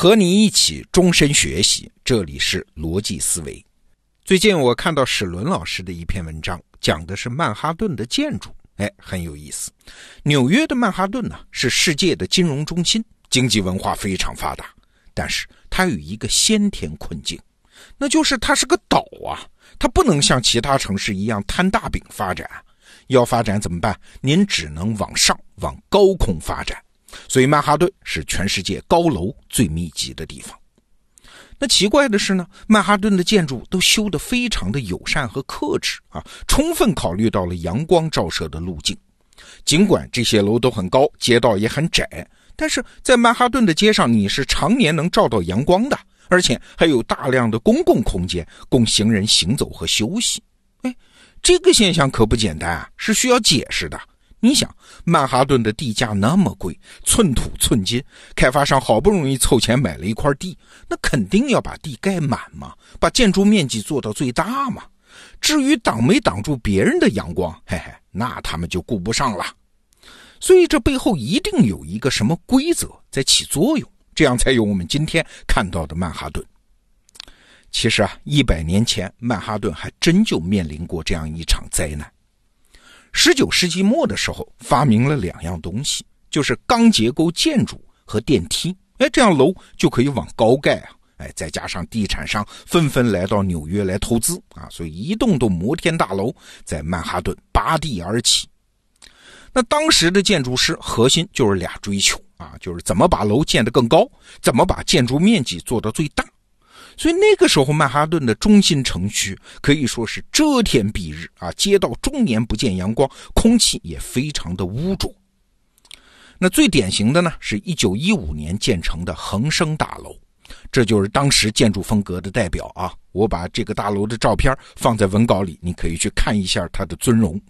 和你一起终身学习，这里是逻辑思维。最近我看到史伦老师的一篇文章，讲的是曼哈顿的建筑，哎，很有意思。纽约的曼哈顿呢，是世界的金融中心，经济文化非常发达，但是它有一个先天困境，那就是它是个岛啊，它不能像其他城市一样摊大饼发展。要发展怎么办？您只能往上，往高空发展。所以曼哈顿是全世界高楼最密集的地方。那奇怪的是呢，曼哈顿的建筑都修得非常的友善和克制啊，充分考虑到了阳光照射的路径。尽管这些楼都很高，街道也很窄，但是在曼哈顿的街上，你是常年能照到阳光的，而且还有大量的公共空间供行人行走和休息。哎，这个现象可不简单啊，是需要解释的。你想，曼哈顿的地价那么贵，寸土寸金，开发商好不容易凑钱买了一块地，那肯定要把地盖满嘛，把建筑面积做到最大嘛。至于挡没挡住别人的阳光，嘿嘿，那他们就顾不上了。所以这背后一定有一个什么规则在起作用，这样才有我们今天看到的曼哈顿。其实啊，一百年前曼哈顿还真就面临过这样一场灾难。十九世纪末的时候，发明了两样东西，就是钢结构建筑和电梯。哎，这样楼就可以往高盖啊！哎，再加上地产商纷纷来到纽约来投资啊，所以一栋栋摩天大楼在曼哈顿拔地而起。那当时的建筑师核心就是俩追求啊，就是怎么把楼建得更高，怎么把建筑面积做到最大。所以那个时候，曼哈顿的中心城区可以说是遮天蔽日啊，街道终年不见阳光，空气也非常的污浊。那最典型的呢，是一九一五年建成的恒生大楼，这就是当时建筑风格的代表啊。我把这个大楼的照片放在文稿里，你可以去看一下它的尊容。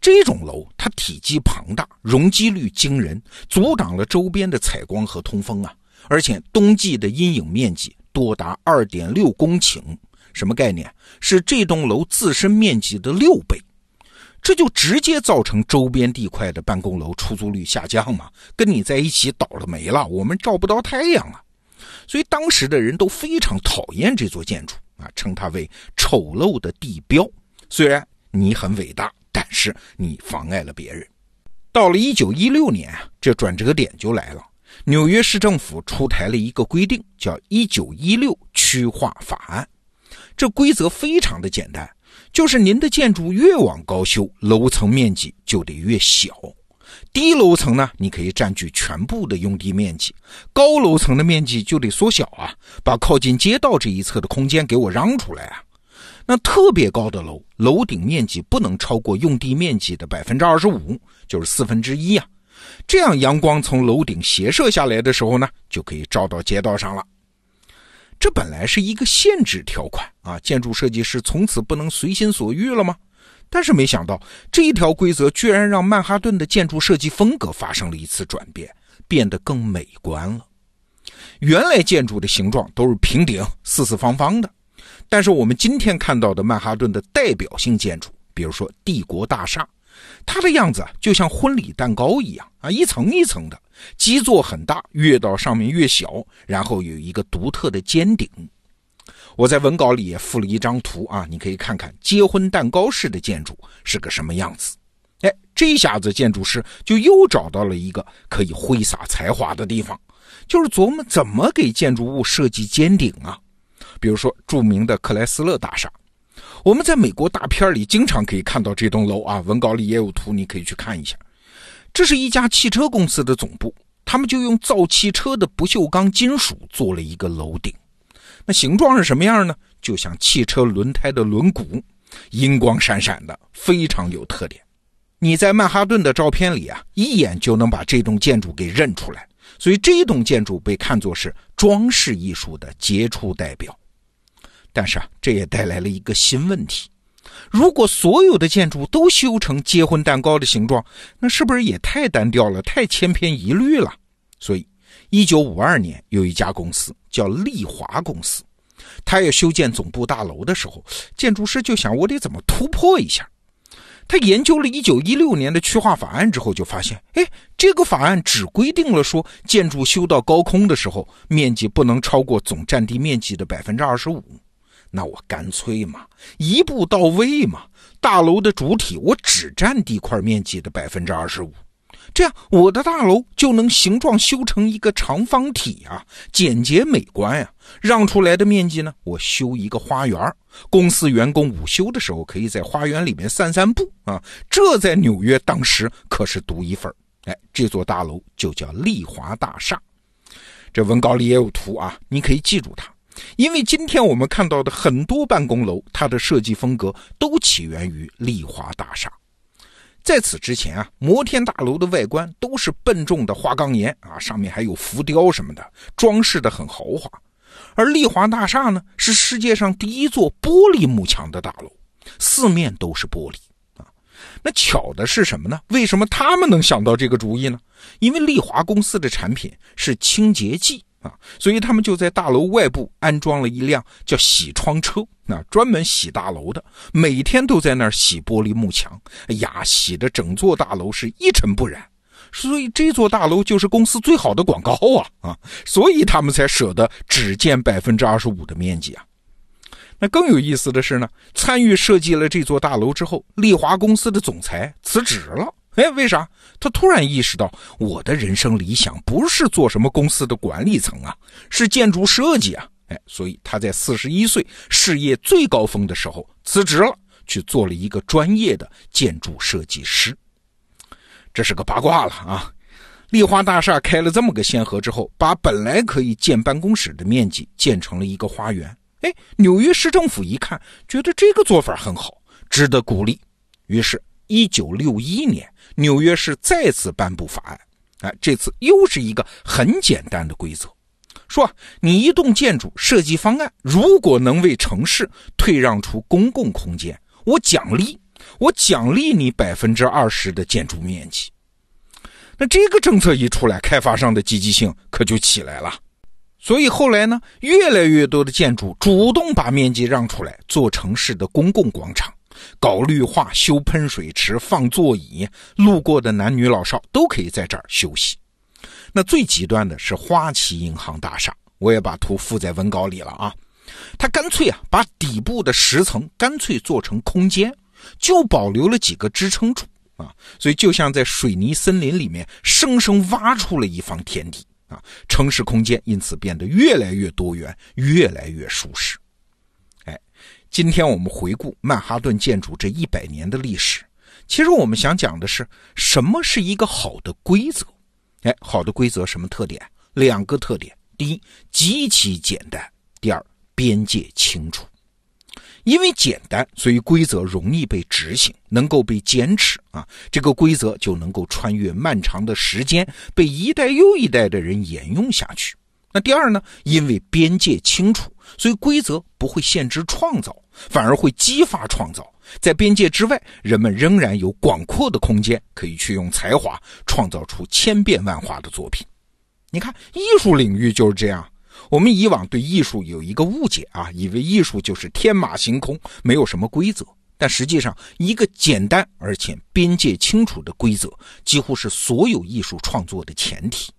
这种楼它体积庞大，容积率惊人，阻挡了周边的采光和通风啊，而且冬季的阴影面积。多达二点六公顷，什么概念？是这栋楼自身面积的六倍，这就直接造成周边地块的办公楼出租率下降嘛？跟你在一起倒了霉了，我们照不到太阳了。所以当时的人都非常讨厌这座建筑啊，称它为丑陋的地标。虽然你很伟大，但是你妨碍了别人。到了一九一六年，这转折点就来了。纽约市政府出台了一个规定，叫《一九一六区划法案》。这规则非常的简单，就是您的建筑越往高修，楼层面积就得越小。低楼层呢，你可以占据全部的用地面积；高楼层的面积就得缩小啊，把靠近街道这一侧的空间给我让出来啊。那特别高的楼，楼顶面积不能超过用地面积的百分之二十五，就是四分之一啊。这样，阳光从楼顶斜射下来的时候呢，就可以照到街道上了。这本来是一个限制条款啊，建筑设计师从此不能随心所欲了吗？但是没想到，这一条规则居然让曼哈顿的建筑设计风格发生了一次转变，变得更美观了。原来建筑的形状都是平顶、四四方方的，但是我们今天看到的曼哈顿的代表性建筑，比如说帝国大厦。它的样子就像婚礼蛋糕一样啊，一层一层的，基座很大，越到上面越小，然后有一个独特的尖顶。我在文稿里也附了一张图啊，你可以看看结婚蛋糕式的建筑是个什么样子。哎，这下子建筑师就又找到了一个可以挥洒才华的地方，就是琢磨怎么给建筑物设计尖顶啊。比如说著名的克莱斯勒大厦。我们在美国大片里经常可以看到这栋楼啊，文稿里也有图，你可以去看一下。这是一家汽车公司的总部，他们就用造汽车的不锈钢金属做了一个楼顶。那形状是什么样呢？就像汽车轮胎的轮毂，银光闪闪的，非常有特点。你在曼哈顿的照片里啊，一眼就能把这栋建筑给认出来。所以这栋建筑被看作是装饰艺术的杰出代表。但是啊，这也带来了一个新问题：如果所有的建筑都修成结婚蛋糕的形状，那是不是也太单调了，太千篇一律了？所以，一九五二年有一家公司叫丽华公司，他要修建总部大楼的时候，建筑师就想：我得怎么突破一下？他研究了一九一六年的区划法案之后，就发现，哎，这个法案只规定了说，建筑修到高空的时候，面积不能超过总占地面积的百分之二十五。那我干脆嘛，一步到位嘛，大楼的主体我只占地块面积的百分之二十五。这样，我的大楼就能形状修成一个长方体啊，简洁美观呀。让出来的面积呢，我修一个花园，公司员工午休的时候可以在花园里面散散步啊。这在纽约当时可是独一份哎，这座大楼就叫丽华大厦。这文稿里也有图啊，你可以记住它，因为今天我们看到的很多办公楼，它的设计风格都起源于丽华大厦。在此之前啊，摩天大楼的外观都是笨重的花岗岩啊，上面还有浮雕什么的，装饰的很豪华。而丽华大厦呢，是世界上第一座玻璃幕墙的大楼，四面都是玻璃啊。那巧的是什么呢？为什么他们能想到这个主意呢？因为丽华公司的产品是清洁剂。啊，所以他们就在大楼外部安装了一辆叫洗窗车，那专门洗大楼的，每天都在那儿洗玻璃幕墙。哎呀，洗的整座大楼是一尘不染，所以这座大楼就是公司最好的广告啊啊！所以他们才舍得只建百分之二十五的面积啊。那更有意思的是呢，参与设计了这座大楼之后，丽华公司的总裁辞职了。哎，为啥？他突然意识到，我的人生理想不是做什么公司的管理层啊，是建筑设计啊！哎，所以他在四十一岁事业最高峰的时候辞职了，去做了一个专业的建筑设计师。这是个八卦了啊！丽华大厦开了这么个先河之后，把本来可以建办公室的面积建成了一个花园。哎，纽约市政府一看，觉得这个做法很好，值得鼓励，于是。一九六一年，纽约市再次颁布法案，哎，这次又是一个很简单的规则，说你一栋建筑设计方案如果能为城市退让出公共空间，我奖励，我奖励你百分之二十的建筑面积。那这个政策一出来，开发商的积极性可就起来了，所以后来呢，越来越多的建筑主动把面积让出来，做城市的公共广场。搞绿化、修喷水池、放座椅，路过的男女老少都可以在这儿休息。那最极端的是花旗银行大厦，我也把图附在文稿里了啊。他干脆啊，把底部的十层干脆做成空间，就保留了几个支撑柱啊，所以就像在水泥森林里面生生挖出了一方天地啊。城市空间因此变得越来越多元，越来越舒适。今天我们回顾曼哈顿建筑这一百年的历史，其实我们想讲的是什么是一个好的规则？哎，好的规则什么特点？两个特点：第一，极其简单；第二，边界清楚。因为简单，所以规则容易被执行，能够被坚持啊，这个规则就能够穿越漫长的时间，被一代又一代的人沿用下去。那第二呢？因为边界清楚，所以规则不会限制创造。反而会激发创造，在边界之外，人们仍然有广阔的空间可以去用才华创造出千变万化的作品。你看，艺术领域就是这样。我们以往对艺术有一个误解啊，以为艺术就是天马行空，没有什么规则。但实际上，一个简单而且边界清楚的规则，几乎是所有艺术创作的前提。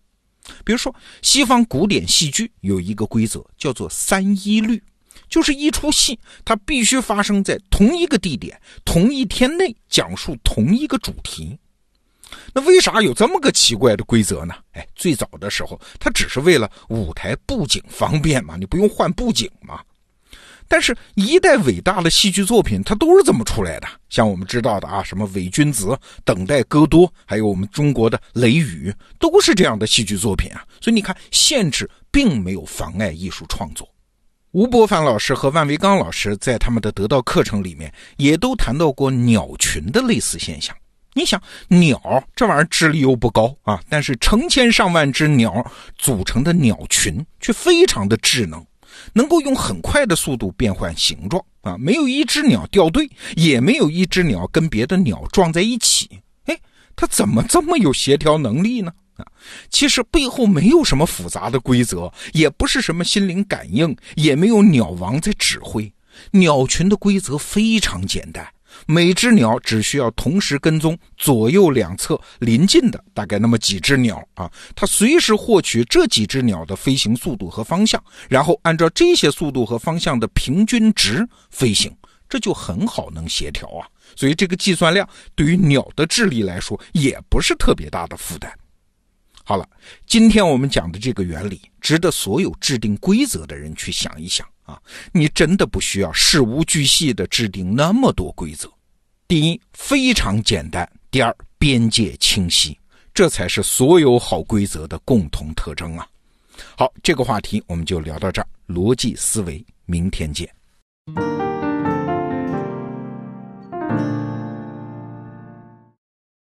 比如说，西方古典戏剧有一个规则，叫做三一律。就是一出戏，它必须发生在同一个地点、同一天内，讲述同一个主题。那为啥有这么个奇怪的规则呢？哎，最早的时候，它只是为了舞台布景方便嘛，你不用换布景嘛。但是，一代伟大的戏剧作品，它都是这么出来的。像我们知道的啊，什么《伪君子》《等待戈多》，还有我们中国的《雷雨》，都是这样的戏剧作品啊。所以你看，限制并没有妨碍艺术创作。吴伯凡老师和万维刚老师在他们的得到课程里面也都谈到过鸟群的类似现象。你想，鸟这玩意儿智力又不高啊，但是成千上万只鸟组成的鸟群却非常的智能，能够用很快的速度变换形状啊，没有一只鸟掉队，也没有一只鸟跟别的鸟撞在一起。哎，它怎么这么有协调能力呢？啊，其实背后没有什么复杂的规则，也不是什么心灵感应，也没有鸟王在指挥。鸟群的规则非常简单，每只鸟只需要同时跟踪左右两侧邻近的大概那么几只鸟啊，它随时获取这几只鸟的飞行速度和方向，然后按照这些速度和方向的平均值飞行，这就很好能协调啊。所以这个计算量对于鸟的智力来说也不是特别大的负担。好了，今天我们讲的这个原理，值得所有制定规则的人去想一想啊！你真的不需要事无巨细的制定那么多规则。第一，非常简单；第二，边界清晰，这才是所有好规则的共同特征啊！好，这个话题我们就聊到这儿。逻辑思维，明天见。